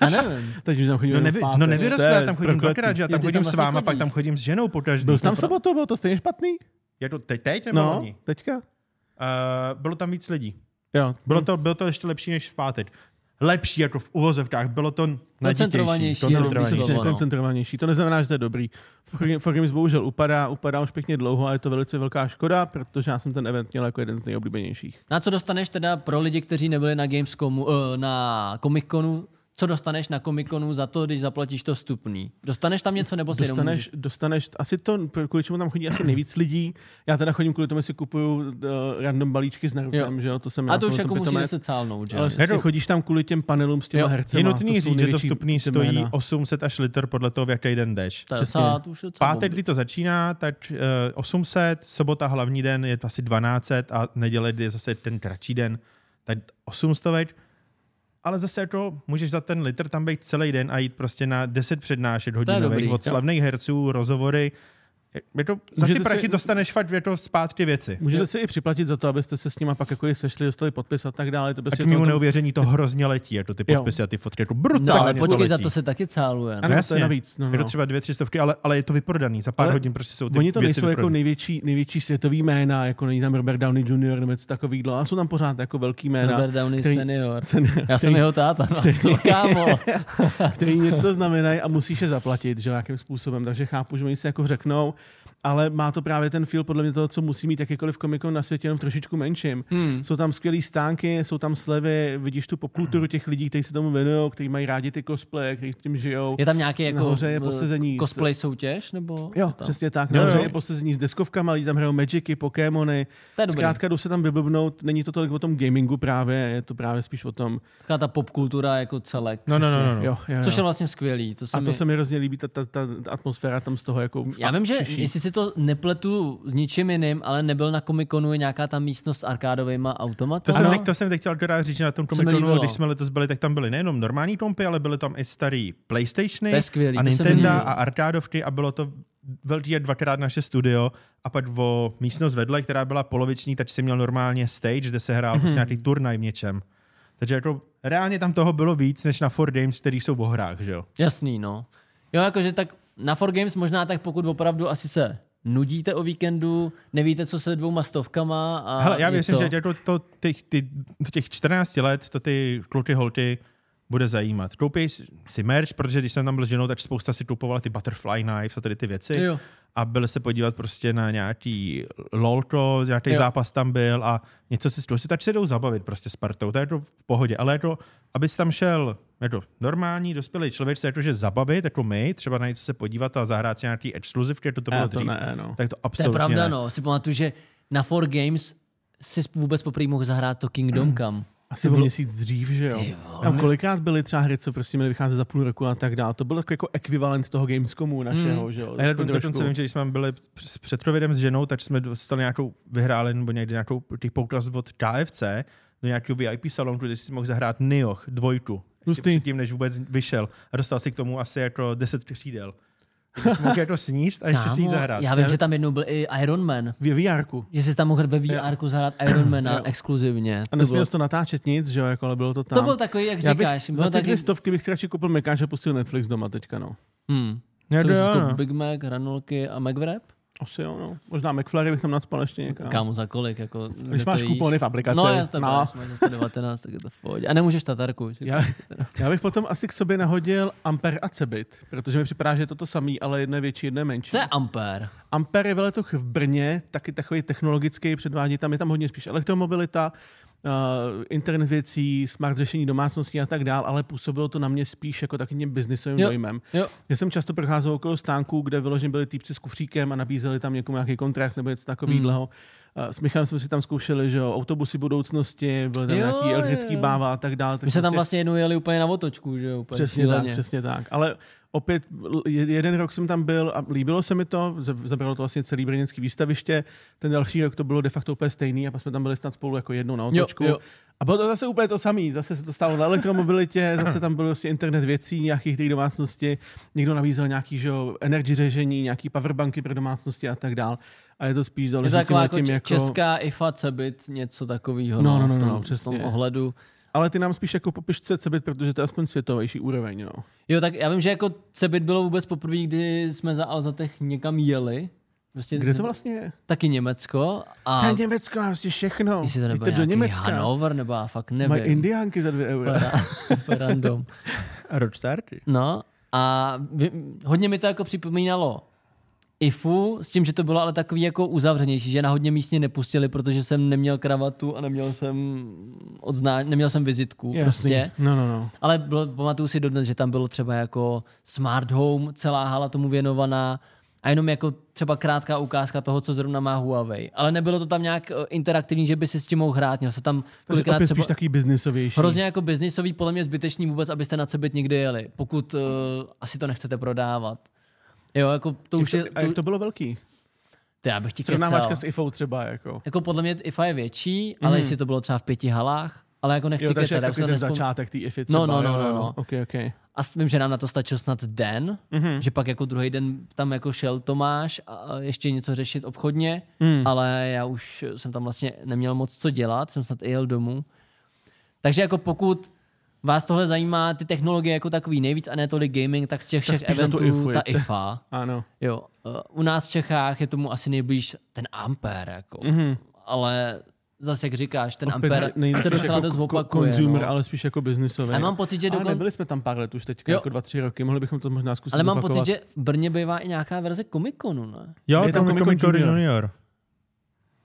Já nevím. teď už tam chodíme No, v nevy, pátek, no to nevyrostl, je já tam chodím dvakrát, že já Jo, tam ty chodím tam s váma, pak chodíš. tam chodím s ženou po každý. Byl jsi tam v sobotu, bylo to stejně špatný? Je to teď, teď nebo No, loni? teďka. Uh, bylo tam víc lidí. Jo. Bylo to, bylo to ještě lepší než v pátek. Lepší jako v uvozovkách, bylo to. Koncentrovanější, koncentrovanější. no. koncentrovanější. To neznamená, že to je dobrý. For- For Games bohužel upadá, upadá už pěkně dlouho a je to velice velká škoda, protože já jsem ten event měl jako jeden z nejoblíbenějších. Na co dostaneš teda pro lidi, kteří nebyli na Gamescomu, uh, na Comic Conu, co dostaneš na Comic Conu za to, když zaplatíš to vstupný? Dostaneš tam něco, nebo si jenom Dostaneš, můžeš... dostaneš, asi to, kvůli čemu tam chodí asi nejvíc lidí. Já teda chodím kvůli tomu, si kupuju uh, random balíčky s Narutem, Jo. že jo, to jsem A já to už jako to musíš se cálnout, že? Ale Heru. chodíš tam kvůli těm panelům s těma Jo. hercema. Je nutný to říct, že to vstupný stojí jména. 800 až litr podle toho, v jaký den jdeš. Pátek, kdy to začíná, tak uh, 800, sobota hlavní den je asi 1200 a neděle, kdy je zase ten kratší den, tak 800. Ale zase jako můžeš za ten litr tam být celý den a jít prostě na 10 přednášek hodinových od slavných herců, rozhovory. Je- Je to, za Můžete ty prachy si- dostaneš fakt je to zpátky věci. Můžete si i připlatit za to, abyste se s nima pak jako sešli, dostali podpis a tak dále. To A prostě k to- neuvěření to hrozně letí, jako ty Jo. podpisy a ty fotky, jako No brutálně ale počkej, letí. za to se taky cáluje. Ano, No. to jasně. je navíc. No, Je to no. třeba dvě, tři stovky, ale, ale je to vyprodaný. Za pár Ale hodin prostě jsou ty Oni to věci nejsou jako vyprodaný. největší, největší světový jména, jako není tam Robert Downey Jr. nebo něco takového, ale jsou tam pořád jako velký jména, Robert Downey který- senior. Senior, Já jsem jeho táta, no co kámo. který něco znamenají a musíš je zaplatit, že jo, jakým způsobem. Takže chápu, že oni si jako řeknou, ale má to právě ten feel podle mě toho, co musí mít jakýkoliv komikon na světě, jenom v trošičku menším. Hmm. Jsou tam skvělé stánky, jsou tam slevy, vidíš tu popkulturu těch lidí, kteří se tomu věnují, kteří mají rádi ty cosplaye, kteří tím žijou. Je tam nějaký jako Nahoře je eh, posezení s- cosplay soutěž? Nebo Jo, je tam? přesně tak. Jo, Nahoře jo. je posezení s deskovkama, lidi tam hrajou Magicy, Pokémony. Zkrátka jdu se tam vyblbnout, není to tolik o tom gamingu právě, je to právě spíš o tom. Taková ta popkultura jako celek. No, no, no, no, no. Jo, jo, jo. Což je vlastně skvělý. To se A mi... to se mi hrozně líbí, ta, ta, ta atmosféra tam z toho jako Já vím, že šiší. Jestli to nepletu s ničím jiným, ale nebyl na Comiconu je nějaká ta místnost s arkádovými automaty. To jsem, teď, to jsem teď chtěl teda říct, že na tom líbilo. když jsme letos byli, tak tam byly nejenom normální kompy, ale byly tam i starý PlayStationy je skvělý, a Nintendo a arkádovky a bylo to velký dvakrát naše studio a pak o místnost vedle, která byla poloviční, tak si měl normálně stage, kde se hrál mm-hmm. prostě nějaký turnaj v něčem. Takže jako reálně tam toho bylo víc, než na 4 Games, který jsou v hrách, že jo? Jasný, no. Jo, jakože tak na 4Games možná tak, pokud opravdu asi se nudíte o víkendu, nevíte, co se dvouma stovkama a Hele, já něco. myslím, že jako to, těch, ty, těch 14 let to ty kluky holky bude zajímat. Koupí si merch, protože když jsem tam byl ženou, tak spousta si kupovala ty butterfly knives a tady ty věci. Jo. A byli se podívat prostě na nějaký lolko, nějaký Jo. zápas tam byl a něco si z toho si tak se jdou zabavit prostě s partou. To je to v pohodě. Ale jako, abys tam šel jako normální, dospělý člověk se jakože zabavit, jako my, třeba na něco se podívat a zahrát si nějaký exkluzivky, jako to bylo Ne, to dřív, ne, no. tak to To je absolutně pravda, ne. no. Si pamatuju, že na 4Games si vůbec poprvé mohl zahrát to Kingdom Come. Asi o měsíc dřív, že jo. Tam kolikrát byly třeba hry, co prostě měly vycházet za půl roku a tak dále. To byl takový jako ekvivalent toho Gamescomu našeho, Mm. že jo. A já dokonce vím, že když jsme byli před před covidem s ženou, tak jsme dostali nějakou vyhráli nebo někdy nějakou těch poukaz od KFC do nějakého VIP salonu, kde si mohl zahrát Nioh dvojku. Ještě předtím, než vůbec vyšel. A dostal si k tomu asi jako 10 křídel. Jsi mohl jako sníst a ještě si jít zahrát. já vím, že tam jednou byl i Iron Man. V VR-ku. Že jsi tam mohl ve VR zahrát Iron Mana exkluzivně. A To nesměl bylo, jsi to natáčet nic, že jo, jako, ale bylo to tam. to byl takový, jak Já bych, říkáš. za Bylo ty taky, stovky bych si radši koupil Mekáč a pustil Netflix doma teďka, no. hmm. Já to no. Big Mac, hranolky a McWrap? Asi jo, no. Možná McFlurry bych tam nadspal ještě někam. Kámo, za kolik? Jako, Když máš jíš? kupony v aplikaci. No, já to no. máš, máš za 119, tak je to v pohodě. A nemůžeš tatarku. Já, já bych potom asi k sobě nahodil Ampere a Cebit, protože mi připadá, že je to to samý, ale jedno je větší, jedno je menší. Co je Ampere? Ampere je veletoch v Brně, taky takový technologický, předvádí tam, je tam hodně spíš elektromobilita, internet věcí, smart řešení domácností a tak dál, ale působilo to na mě spíš jako takovým biznisovým dojmem. Já jsem často procházel okolo stánků, kde vyloženě byli týpci s kufříkem a nabízeli tam někomu nějaký kontrakt nebo něco takového. Hmm. S Michalem jsme si tam zkoušeli, že jo, autobusy budoucnosti, byly tam Jo, nějaký elektrický jo. báva a tak dále. my jsme tam vlastně jednou jeli úplně na otočku, že jo? Úplně Přesně šíleně. tak, přesně tak. Ale opět jeden rok jsem tam byl a líbilo se mi to, zabralo to vlastně celý brněnský výstaviště. Ten další rok to bylo de facto úplně stejný a pak jsme tam byli snad spolu jako jednou na otočku. jo. A bylo to zase úplně to samé. Zase se to stalo na elektromobilitě, zase tam byl vlastně internet věcí, nějakých těch domácnosti. Někdo nabízel nějaký že jo, energy řešení, nějaký powerbanky pro domácnosti a tak dál. A je to spíš Je to jako, tím, č- jako... česká IFA Cebit, něco takového No, no, no, no, v, tom, no, v tom ohledu. Ale ty nám spíš jako popiš, co je Cebit, protože to je aspoň světovější úroveň. No. Jo, tak já vím, že jako Cebit bylo vůbec poprvé, kdy jsme za Alzatech někam jeli. Prostě Kde to vlastně je? Taky Německo. A To je Německo, vlastně všechno. jestli to nebyl Jděte do nějaký Německa. Hanover, nebo já fakt nevím. Mají indiánky za dvě eura. Random. A Rockstarky. No a vy, hodně mi to jako připomínalo IFU, s tím, že to bylo ale takový jako uzavřenější, že na hodně místně nepustili, protože jsem neměl kravatu a neměl jsem odzná, neměl jsem vizitku Jasný. prostě. No, no, no. Ale bylo, pamatuju si dodnes, že tam bylo třeba jako smart home, celá hala tomu věnovaná a jenom jako třeba krátká ukázka toho, co zrovna má Huawei. Ale nebylo to tam nějak eh, interaktivní, že by si s tím mohl hrát. Měl se tam Takže kolikrát opět třeba spíš takový biznisovější. hrozně jako biznisový, podle mě zbytečný vůbec, abyste na Cebit někdy jeli, pokud uh, asi to nechcete prodávat. Jo, jako to už je, A jak to, to bylo velký? to já bych ti Srovnávačka s IFou třeba, jako. Jako podle mě IFA je větší, ale Mhm. jestli to bylo třeba v pěti halách, ale jako nechci Jo, takže kecat, jako se ten nespom... začátek té IFy třeba. No, no, no, jo, no, jo. no. Ok, ok. A vím, že nám na to stačil snad den, Mhm. že pak jako druhý den tam jako šel Tomáš a ještě něco řešit obchodně, Hmm. ale já už jsem tam vlastně neměl moc co dělat, jsem snad i jel domů. Takže jako pokud vás tohle zajímá, ty technologie jako takový nejvíc a ne tolik gaming, tak z těch všech eventů IFU ta. IFA. Ano. Jo, uh, u nás v Čechách je tomu asi nejblíž ten Ampere, jako. Mhm. ale zase jak říkáš, ten Opět Ampere není se docela jako dost opakuje. Consumer, no. ale spíš jako biznisový. A mám pocit, že Ale dokon... nebyli jsme tam pár let už teďka, Jo. jako dva, tři roky. Mohli bychom to možná zkusit Ale mám zopakovat. pocit, že v Brně bývá i nějaká verze Comic-Conu, ne? Jo, Je tam tam Comic Con Comic Con Junior. Junior.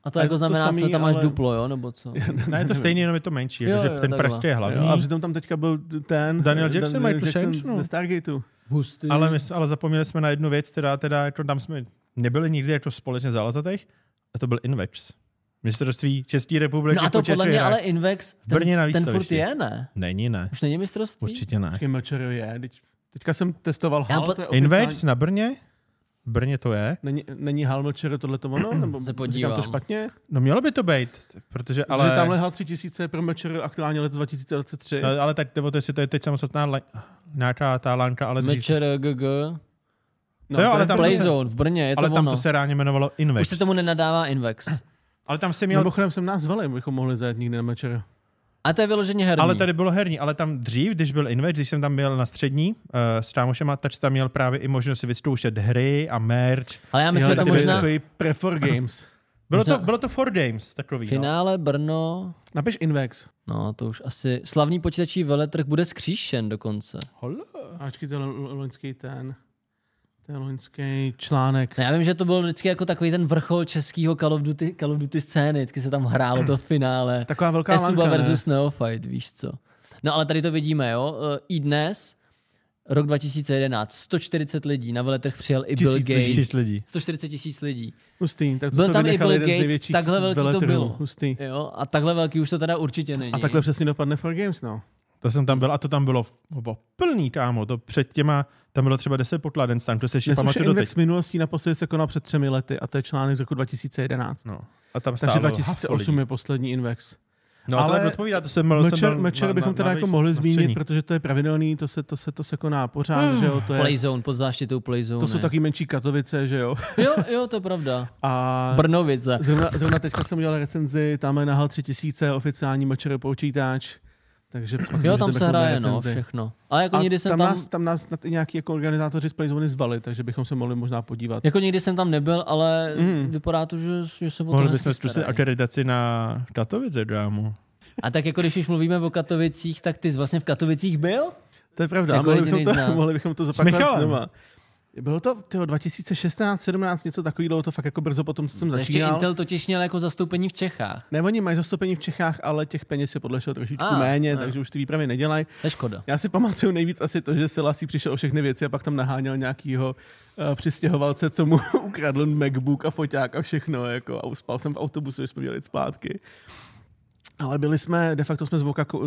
A to A je jako to znamená, samý, co tam máš ale- duplo, jo, nebo co? Ne, je to stejný, jenom je to menší, Jo, jo, ten prst je hlavní. Jo, a přitom tam teďka byl ten... Daniel Jackson, Michael Jackson, ze no. Stargateu. Hustý. Ale, my, ale zapomněli jsme na jednu věc, teda, teda jako tam jsme nebyli nikdy jako společně zálazatech, a to byl Invex. Mistrovství České republiky. No a to po podle mě ale Invex, V Brně na ten, ten furt je, ne? Není, ne. Už není mistrovství? Určitě ne. Počkej, je. Teď, teďka jsem testoval Já HAL, po- to Invex na Brně? V Brně to je. Není, není HAL MČR tohleto ono? Nebo Se říkám podívám. to špatně? No mělo by to být, protože Ale... ale... tamhle HAL 3000 pro MČR aktuálně let 2023. No, ale tak nebo to, jestli to je teď samostatná le, nějaká ta lánka, ale dřív. GG, no, to jo, ale je tam to se- Playzone v Brně, je to ale tam ono. to se ráně jmenovalo Invex. Už se tomu nenadává Invex. Ale tam si měl... Mimochodem jsem nás zvali, bychom mohli zajet někdy na MČR. A to je vyloženě herní. Ale tady bylo herní, ale tam dřív, když byl Invex, když jsem tam byl na střední uh, s kámošema, tak tam měl právě i možnost si vyzkoušet hry a merch. Ale já myslím, že byly možná takový pre for games. Bylo, to, bylo to for games takový. No. finále Brno, Napiš Invex. no to už asi, slavný počítačí veletrh bude skříšen dokonce. Hola. Ačkej, to je lo- lo- loňský ten. To je loňský článek. No, já vím, že to byl vždycky jako takový ten vrchol českého Call of Duty, Call of Duty scény, vždycky se tam hrálo to finále. Taková velká Esuba lanka, ne? versus Neophyte, víš co. No ale tady to vidíme, jo. Eh, I dnes, rok 2011, 140 lidí, na veletrh přijel i Bill Tisíc lidí. Gates. Tisíc lidí. 140 tisíc lidí. Hustý. Tak to Byl tam i Bill Gates, takhle velký to veletrhů. bylo. Hustý. Jo, a takhle velký už to teda určitě není. A takhle přesně dopadne for games, no. To jsem tam byl a to tam bylo, bylo plný, kámo. To před těma, tam bylo třeba 10 pokladen, tam to se ještě pamatuju doteď. index minulostí naposledy se konal před třemi lety a to je článek z roku 2011. No. A tam Takže stálo 2008 je poslední index. No, Ale ale odpovídá, to jsem byl, jsem byl mečer na- bychom na- teda na jako mohli na zmínit, protože to je pravidelný, to se, to se, to se koná pořád, že jo, to, je, Playzone, pod záštitou Playzone. to jsou taky menší Katovice, že jo. Jo, jo, to je pravda. A Brnovice. zrovna, zrovna teďka jsem udělal recenzi, tam je na HAL 3000 oficiální mečer počítač, takže pak si Jo, tam se hraje, no, všechno. Ale jako A nikdy jsem tam, tam, nás, tam nás nějaký jako organizátoři z Playzone zvali, takže bychom se mohli možná podívat. jako nikdy jsem tam nebyl, ale Mm. vypadá to, že, že se o to Mohli bychom zkusit akreditaci na Katovice, dámu. A tak jako když už mluvíme o Katovicích, tak ty jsi vlastně v Katovicích byl? To je pravda, Jako mohli, bychom to, mohli bychom to zopakovat Michalem. Bylo to tyho, 2016, 17, něco takového, bylo to fakt jako brzo potom, co jsem To ještě začínal. Intel totiž měl jako zastoupení v Čechách. Ne, oni mají zastoupení v Čechách, ale těch peněz je podle všeho trošičku A, méně, a. takže už ty výpravy nedělají. To je škoda. Já si pamatuju nejvíc asi to, že Selassie přišel o všechny věci a pak tam naháněl nějakýho uh, přistěhovalce, co mu ukradl MacBook a foťák a všechno. Jako, a uspal jsem v autobuse, že jsme měli zpátky. Ale byli jsme, de facto jsme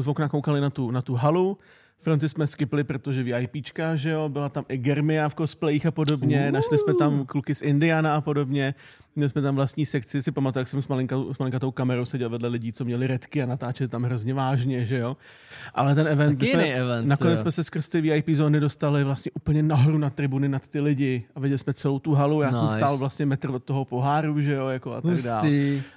z okna koukali na tu, na tu halu, fronty jsme skipli, protože VIPčka, že jo, byla tam i Germia v cosplayích a podobně, Uh. našli jsme tam kluky z Indiana a podobně, měli jsme tam vlastní sekci, si pamatuju, jak jsem s, malinka, s malinkatou kamerou seděl vedle lidí, co měli redky a natáčeli tam hrozně vážně, že jo. Ale ten event, jiný event, nakonec jo. jsme se skrz ty VIP zóny dostali vlastně úplně nahoru na tribuny nad ty lidi a viděli jsme celou tu halu, já jsem Nice. stál vlastně metr od toho poháru, že jo, jako a tak dále.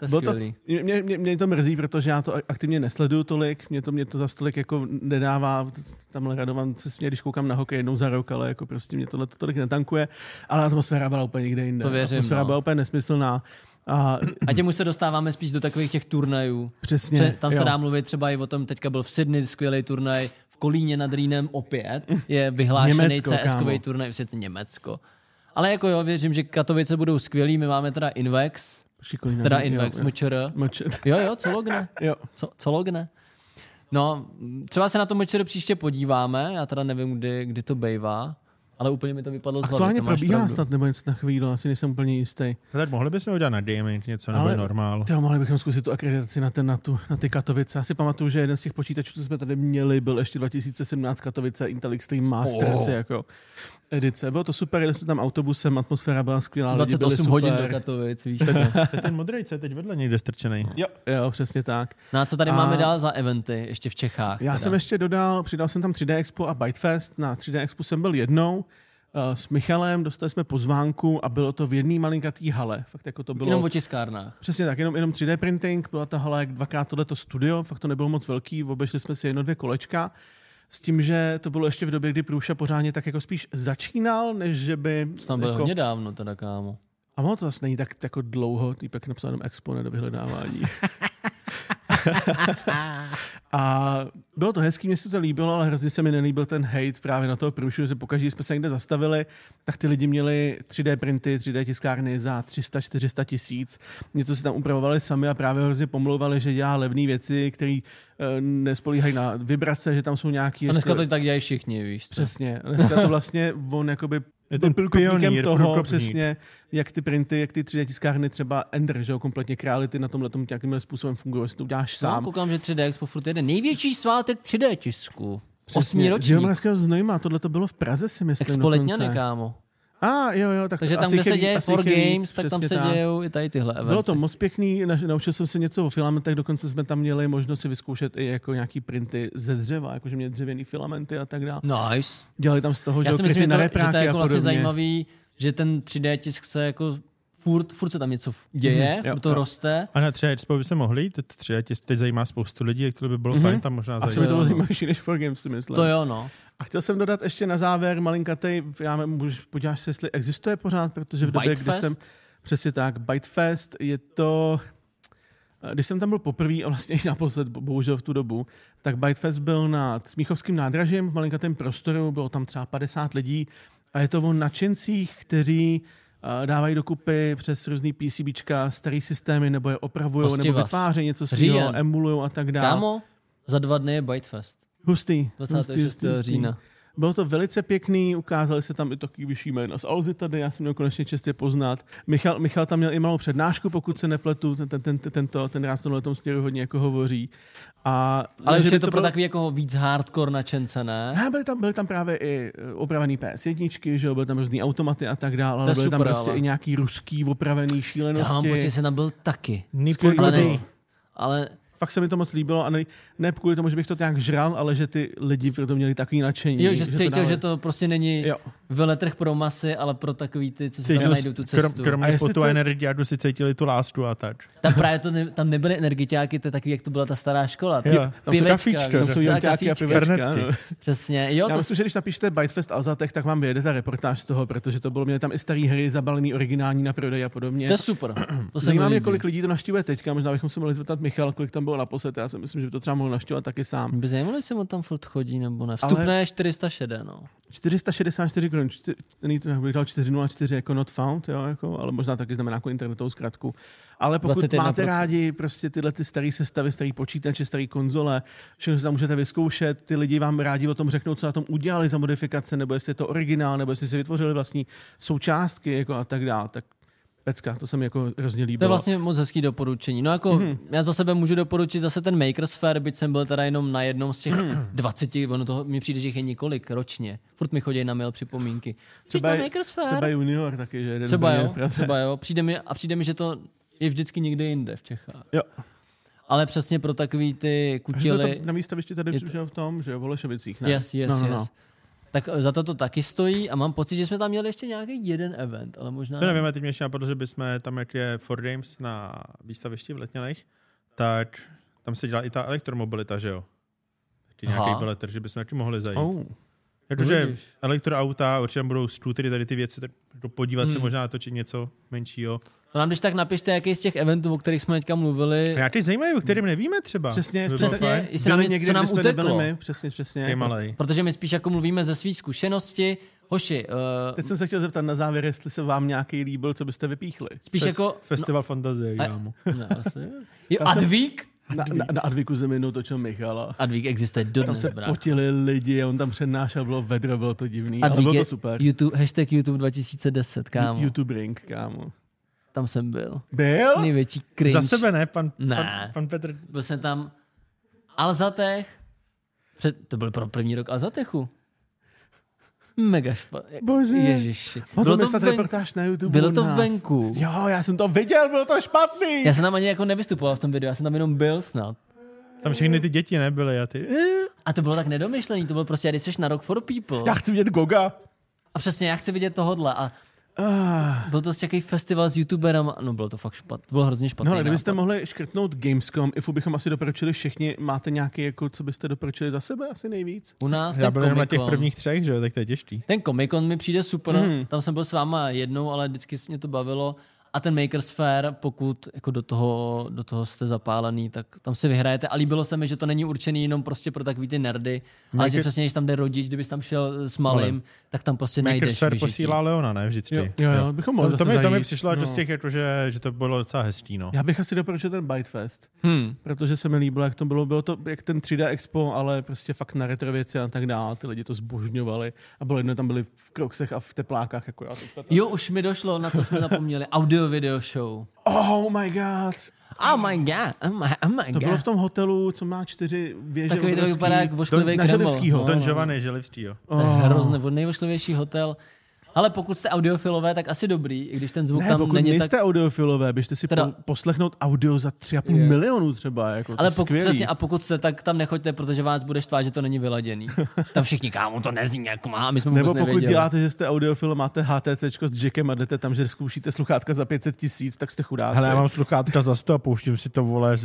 Bylo to, mě, mě, mě, to mrzí, protože já to aktivně nesleduju tolik, mě to, mě to za tolik jako nedává, tamhle Radovan se směje, když koukám na hokej jednou za rok, ale jako prostě mě tohle to tolik netankuje, ale atmosféra byla úplně někde jinde. To věřím, atmosféra no. byla úplně nesmyslná. A A těm už se dostáváme spíš do takových těch turnajů. přesně, Pře- tam se jo. dá mluvit třeba i o tom, teďka byl v Sydney skvělý turnaj, v Kolíně nad Rýnem opět je vyhlášený. CS-kový turnaj, to Německo. Ale jako jo, věřím, že Katovice budou skvělý, my máme teda Invex, Šikovně, teda jo, Invex, jo. MČR. Mlč- Jo, jo, co logne? Jo. Co, co logne? No, třeba se na to MČR příště podíváme, já teda nevím, kdy, kdy to bejvá, ale úplně mi to vypadlo z hlavy, Aktuálně probíhá pravdu. snad nebo něco takového, asi nejsem úplně jistý. No tak mohli bychom udělat na gaming něco, nebo Ale- normál. Jo, mohli bychom zkusit tu akreditaci na, ten, na, tu, na ty Katovice. Já si pamatuju, že jeden z těch počítačů, co jsme tady měli, byl ještě 2017 Katovice Intel Extreme Masters Oh. jako edice. Bylo to super, jeli jsme tam autobusem, atmosféra byla skvělá, lidi byli 28 super. hodin do Katovic, víš co? Ten modrý, co je teď vedle někde strčený. Jo, jo, přesně tak. No a co tady A- máme dál za eventy, ještě v Čechách? Já teda? jsem ještě dodal, přidal jsem tam 3D Expo a Bytefest. Na 3D Expo jsem byl jednou, eh, s Michalem dostali jsme pozvánku a bylo to v jedné malinkatý hale. Fakt jako to bylo... Jenom o tiskárnách. Přesně tak, jenom, jenom 3D printing, byla ta hala jak dvakrát tohleto studio, fakt to nebylo moc velký, obešli jsme si jedno, dvě kolečka, s tím, že to bylo ještě v době, kdy Průša pořádně tak jako spíš začínal, než že by... To tam bylo jako, hodně dávno teda, kámo. A ono to zase není tak jako dlouho, týpek napsal jenom Expo do vyhledávání. A bylo to hezký, mně se to líbilo, ale hrozně se mi nelíbil ten hate právě na toho průšvihu, že pokaždé jsme se někde zastavili, tak ty lidi měli 3D printy, 3D tiskárny za 300-400 tisíc. Něco si tam upravovali sami a právě hrozně pomlouvali, že dělá levné věci, které uh, nespolíhají na vibrace, že tam jsou nějaký... A dneska to tak dělají všichni, víš co? Přesně. Dneska to vlastně on jakoby ten byl pionýr, toho, průkopník. přesně, jak ty printy, jak ty 3D tiskárny, třeba Ender, že jo, kompletně Creality na tomhle tom nějakým způsobem fungují, že to uděláš No, sám. koukám, že 3D Expo furt jede. Největší svátek 3D tisku. Osmý Přesně. ročník. Geografického znojma, tohle to bylo v Praze, si myslím. Expo. Letňany, kámo. A jo, jo, tak Takže tam, kde se děje For Games, tak tam se dějou i tady tyhle eventy. Bylo to moc pěkný, na- naučil jsem se něco o filamentech, dokonce jsme tam měli možnost si vyzkoušet i jako nějaký printy ze dřeva, jakože měli dřevěný filamenty a tak dále. Nice. Dělali tam z toho, že Já jo, si myslím, že na to, že to je jako a vlastně zajímavý, že ten 3D tisk se jako furt, furt se tam něco děje, jo, furt to jo. roste. A na 3D Expo by se mohli jít, 3D tisk teď zajímá spoustu lidí, to by bylo Mhm. fajn tam možná Asi by zajít. to bylo Jo, no. zajímavější než For Games, si myslím. To jo, no. A chtěl jsem dodat ještě na závěr malinkatej, já můžeš podíváš se, jestli existuje pořád, protože v době, kdy jsem, přesně tak, Bytefest je to, když jsem tam byl poprvé a vlastně i naposled, bo- bohužel v tu dobu, tak Bytefest byl nad Smíchovským nádražím v malinkatém prostoru, bylo tam třeba 50 lidí a je to o nadšencích, kteří eh, dávají dokupy přes různý PCBčka, starý systémy, nebo je opravují, nebo vytvářejí něco svého, emulují a tak dále. Kámo, za dva dny je Bytefest. Hustý. 26. hustý, hustý. října. Bylo to velice pěkný, ukázali se tam i taky vyšší jména z Alzy tady, já jsem měl konečně čest je poznat. Michal, Michal tam měl i malou přednášku, pokud se nepletu, ten, ten, ten, tento, ten rád v tomhle tom směru hodně jako hovoří. A, Ale že je to pro bylo- takový jako víc hardcore načence, ne? Ne, byly tam, byly tam právě i eh, opravený PS1, že jo, byly tam různý automaty a tak dále, To ale byly tam super, prostě ale. i nějaký ruský opravený Já mám šílenosti. pocit, že jsem tam byl taky. Ale, Skvělý. ne, ale Fakt se mi to moc líbilo a ne, ne kvůli tomu, že bych to nějak žral, ale že ty lidi pro to měli takový nadšení. jo, že jsi cítil, že to prostě není Jo. veletrh pro masy, ale pro takový ty, co si tam najdou tu krom, cestu. A kromě jestli po tu to- energiádu si cítili tu lásku a tak. Tam právě to ne, tam nebyly energiťáky, to je takový, jak to byla ta stará škola. Jo, tam jsou Pivečka, kafíčka, tam jsou jsou a jonťáky a pivečka. Fernetky. no. Přesně, jo, Já to myslím, že když napíšete Bytefest Alzatech, tak vám vyjede ta reportáž z toho, protože to bylo, měli tam i staré hry, zabalený originální na prodej a podobně. to je super. To se Zajímá mě, kolik lidí to navštívuje teďka. Možná bychom se mohli zeptat Michal, kolik tam bylo naposled. Já si myslím, že by to třeba mohl navštěvovat taky sám. By zajímalo, jestli mu tam furt chodí nebo ne. Ale- Vstupné je 460, no. 464 korun, jak bych dal 404 jako not found, jo, jako, ale možná taky znamená jako internetovou zkratku. Ale pokud 21%. máte rádi prostě tyhle ty staré sestavy, starý počítače, staré konzole, všechno si tam můžete vyzkoušet, ty lidi vám rádi o tom řeknou, co na tom udělali za modifikace, nebo jestli je to originál, nebo jestli si vytvořili vlastní součástky jako a tak dále, tak pecka, to se mi jako hrozně líbilo. To je vlastně moc hezký doporučení. No jako, mm-hmm. já za sebe můžu doporučit zase ten Maker's Fair, byť jsem byl teda jenom na jednom z těch 20, ono toho mi přijde, že jich je několik ročně. Furt mi chodí na mail připomínky. Třeba je- Maker's Fair? Třeba junior taky, že jeden třeba jo, třeba jo. Přijde mi, a přijde mi, že to je vždycky někde jinde v Čechách. Jo. Ale přesně pro takový ty kutily, na výstavišti tady Je to- v tom, že jo, v Holešovicích, ne? yes, yes, no, no, yes. no. Tak za to to taky stojí a mám pocit, že jsme tam měli ještě nějaký jeden event, ale možná... To nevím, a teď mě ještě napadlo, že bychom tam, jak je For Games na výstavišti v Letňanech, tak tam se dělá i ta elektromobilita, že jo? Taky nějaký veletrh, že bychom taky mohli zajít. Oh. Jakože elektroauta, určitě tam budou skútery, tady ty věci, tak jako podívat se Hmm. možná natočit něco menšího. To nám když tak napište, jaký z těch eventů, o kterých jsme teďka mluvili, A nějaký zajímavý, o kterým nevíme třeba. Přesně, By jestli bylo nám, někdy, co nám uteklo. nebyli my, přesně, přesně. Je malej. Protože my spíš jako mluvíme ze své zkušenosti. Hoši, uh, Teď jsem se chtěl zeptat na závěr, jestli se vám nějaký líbil, co byste vypíchli. spíš Fes- jako... Festival fantazie, A- kámo. No, asi. jo. Advík? Na, na, na Adviku jsem jednou točil Michala. Advík existuje Tam dodnes, se brácho. potili lidi, on tam přednášel, bylo vedro, bylo to divný, ale Advík bylo je to super. YouTube, hashtag YouTube 2010, kámo. YouTube Ring, kámo. Tam jsem byl. Byl? Největší cringe. Za sebe ne, pan, Ne. pan, pan Petr. Byl jsem tam Alzatech. Před, to byl pro první rok Alzatechu. Mega špatně. Bože. Ježiši. Bylo Bylo to ven... reportáž na YouTube bylo to venku. Jo, já jsem to viděl, bylo to špatný. Já jsem tam ani jako nevystupoval v tom videu, já jsem tam jenom byl snad. Tam všechny ty děti nebyly a ty. A to bylo tak nedomyšlený, to bylo prostě, když jsi na Rock for People. Já chci vidět Goga. A přesně, já chci vidět tohodle. A Ah. byl to takový festival s youtuberem. No bylo to fakt špatné. Bylo hrozně špatný No, ale kdybyste nápad. mohli škrtnout Gamescom, IFU bychom asi doporučili všichni. Máte nějaký, jako, co byste doporučili za sebe asi nejvíc? U nás Já ten byl na těch prvních třech, že jo, tak to je těžký. Ten Comic Con mi přijde super, Mhm. mm. tam jsem byl s váma jednou, ale vždycky mě to bavilo. A ten Makers Fair, pokud jako do toho, do toho jste zapálený, tak tam si vyhrajete. A líbilo se mi, že to není určený jenom prostě pro takový ty nerdy, ale Maker- že přesně, když tam jde rodič, kdybys tam šel s malým, tak tam prostě Makers najdeš Fair vyžití. posílá Leona, ne? Vždycky. Jo, jo, jo, bychom mohli to, to, mi, to mi přišlo No. z těch, jako, že, že to bylo docela hezký, no. Já bych asi doporučil ten Bytefest, Hmm. protože se mi líbilo, jak to bylo. Bylo to jak ten 3D Expo, ale prostě fakt na retro věci a tak dále. Ty lidi to zbožňovali. A bylo jedno, tam byli v kroksech a v teplákách. Jako já Jo, už mi došlo, na co jsme zapomněli. Audio video show. Oh my god. Oh my god, oh my, oh my To god. bylo v tom hotelu, co má čtyři věže Takový to vypadá jak vošklivý na Kreml. Želivskýho. No, Don no. Giovanni Želivský, jo. To je hrozně nejvošklivější hotel. Ale pokud jste audiofilové, tak asi dobrý, i když ten zvuk Ne, tam pokud není nejste tak... audiofilové, běžte si Teda- po, poslechnout audio za 3,5 Yes. milionu třeba. Jako, Ale pokud, skvělý. přesně, a pokud jste, tak tam nechoďte, protože vás bude štvát, že to není vyladěný. Tam všichni, kámo, to nezní jak má, my jsme Nebo pokud nevěděli. děláte, že jste audiofil, máte HTC s jackem a jdete tam, že zkoušíte sluchátka za 500 tisíc, tak jste chudáci. Hele, já mám sluchátka za 100 a pouštím si to, vole,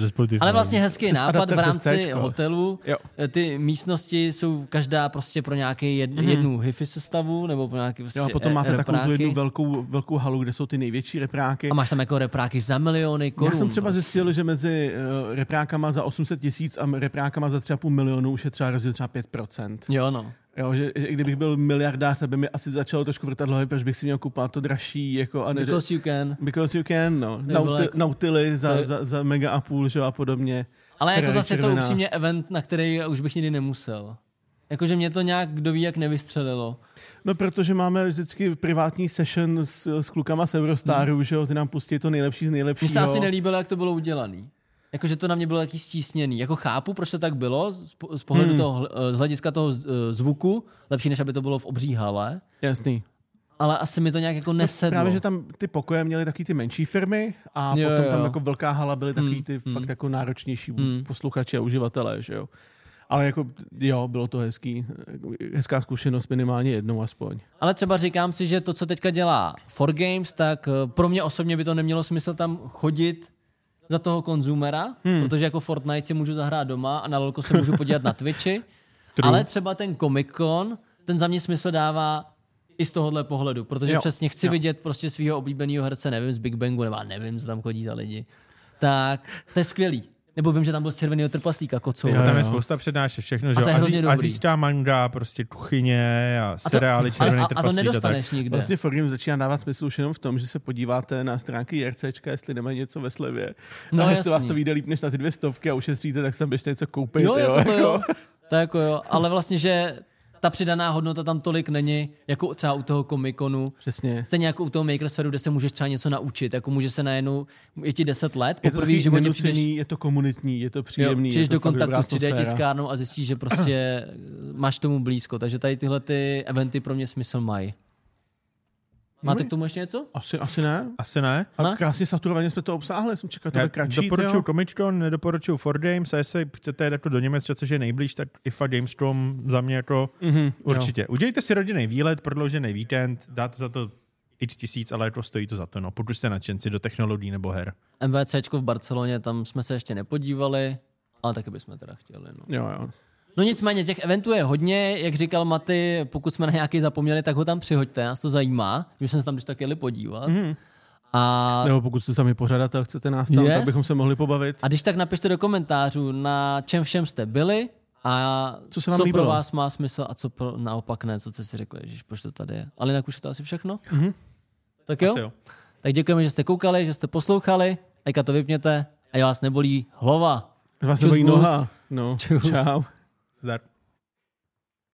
ze Spotify. Ale vlastně hezký Přes nápad v rámci hotelu. Jo. Ty místnosti jsou každá prostě pro nějaký jed, mm. jednu hi-fi sestavu, nebo pro nějaký prostě Jo, a potom eh, máte takovou repráky. jednu velkou, velkou halu, kde jsou ty největší repráky. A máš tam jako repráky za miliony korun. Já jsem třeba prostě. zjistil, že mezi uh, reprákama za 800 tisíc a reprákama za 3,5 milionu už je třeba rozdíl třeba 5%. Jo, no. Jo, že, že, kdybych byl miliardář, tak by mi asi začalo trošku vrtat hlavy, proč bych si měl kupovat to dražší. Jako, a ne, Because you can. because you can, no. Nauti, jako- Nautily za, je- za, za mega a půl, že a podobně. Ale jako zase je to červená. upřímně event, na který už bych nikdy nemusel. Jakože mě to nějak, kdo ví, jak nevystřelilo. No, protože máme vždycky privátní session s, s klukama z Eurostaru, hmm. že jo, ty nám pustí to nejlepší z Mně nejlepšího. se asi nelíbilo, jak to bylo udělané. Jakože to na mě bylo jaký stísněný. Jako chápu, proč to tak bylo, z, po- z pohledu Hmm. toho, eh, z hlediska toho eh, zvuku, lepší, než aby to bylo v obří hale, Jasný. ale asi mi to nějak jako nesedlo. Právě, že tam ty pokoje měly taky ty menší firmy a Jo, potom jo. tam jako velká hala byly takový Hmm, ty hmm. fakt jako náročnější Hmm. posluchači a uživatelé, že jo. Ale jako, jo, bylo to hezký. Hezká zkušenost minimálně jednou aspoň. Ale třeba říkám si, že to, co teďka dělá For Games, tak eh, pro mě osobně by to nemělo smysl tam chodit za toho konzumera, hmm. protože jako Fortnite si můžu zahrát doma a na lolko se můžu podívat na Twitchi. Ale třeba ten Comic Con, ten za mě smysl dává i z tohohle pohledu, protože Jo, přesně chci jo. vidět prostě svého oblíbeného herce, nevím, z Big Bangu, nebo nevím, co tam chodí za lidi. Tak to je skvělý. Nebo vím, že tam byl z červeného trpaslíka kocou. Jo, Jo, tam je spousta přednášek, všechno, že to je jo. hrozně Azí-. Azijská manga, prostě kuchyně a A to, seriály, červený a, a to trpaslík a tak. nedostaneš nikde. Vlastně Forgame začíná dávat smysl už jenom v tom, že se podíváte na stránky JRCčka, jestli nemají něco ve slevě. No, No, no jestli vás to vyjde líp než na ty dvě stovky a ušetříte, tak se tam běžte něco koupit. Jo, jo, jako to jo. To jako jo. Ale vlastně, že ta přidaná hodnota tam tolik není, jako třeba u toho komikonu. Přesně. Stejně jako u toho Makersferu, kde se můžeš třeba něco naučit. Jako může se najednou, je ti 10 let, Je to v životě nenucený, přijdeš, je to komunitní, je to jo, příjemný. přijdeš do kontaktu s 3D atmosféra. tiskárnou a zjistíš, že prostě máš tomu blízko. Takže tady tyhle ty eventy pro mě smysl mají. Máte k tomu ještě něco? Asi, asi ne. Asi ne. A Ne? krásně saturovaně jsme to obsáhli, jsem čekal, to kratší. doporučuji tyjo. Comic Con, nedoporučuji For Games a jestli chcete jít jako do Německa, což je nejblíž, tak IFA Gamestrom za mě jako Mhm, jo. určitě. Udělejte si rodinný výlet, prodloužený víkend, dáte za to x tisíc, ale jako stojí to za to, no, pokud jste nadšenci do technologií nebo her. MVCčko v Barceloně, tam jsme se ještě nepodívali, ale taky bychom teda chtěli. No. Jo, jo. No nicméně, těch eventů je hodně, jak říkal Maty, pokud jsme na nějaký zapomněli, tak ho tam přihoďte, nás to zajímá, že jsme se tam když tak jeli podívat. Mhm. A, Nebo pokud jste sami pořadatel, chcete nás tam, Yes. tak bychom se mohli pobavit. a když tak napište do komentářů, na čem všem jste byli a Co se vám co líbilo? pro vás má smysl a co pro, naopak ne, co jste si řekli, že proč to tady je. Ale jinak už je to asi všechno. Mhm. Tak jo? Asi jo. Tak děkujeme, že jste koukali, že jste poslouchali, Ejka to vypněte a já vás nebolí hlava. Vás Čus, nebolí noha. No, Čus. čau. that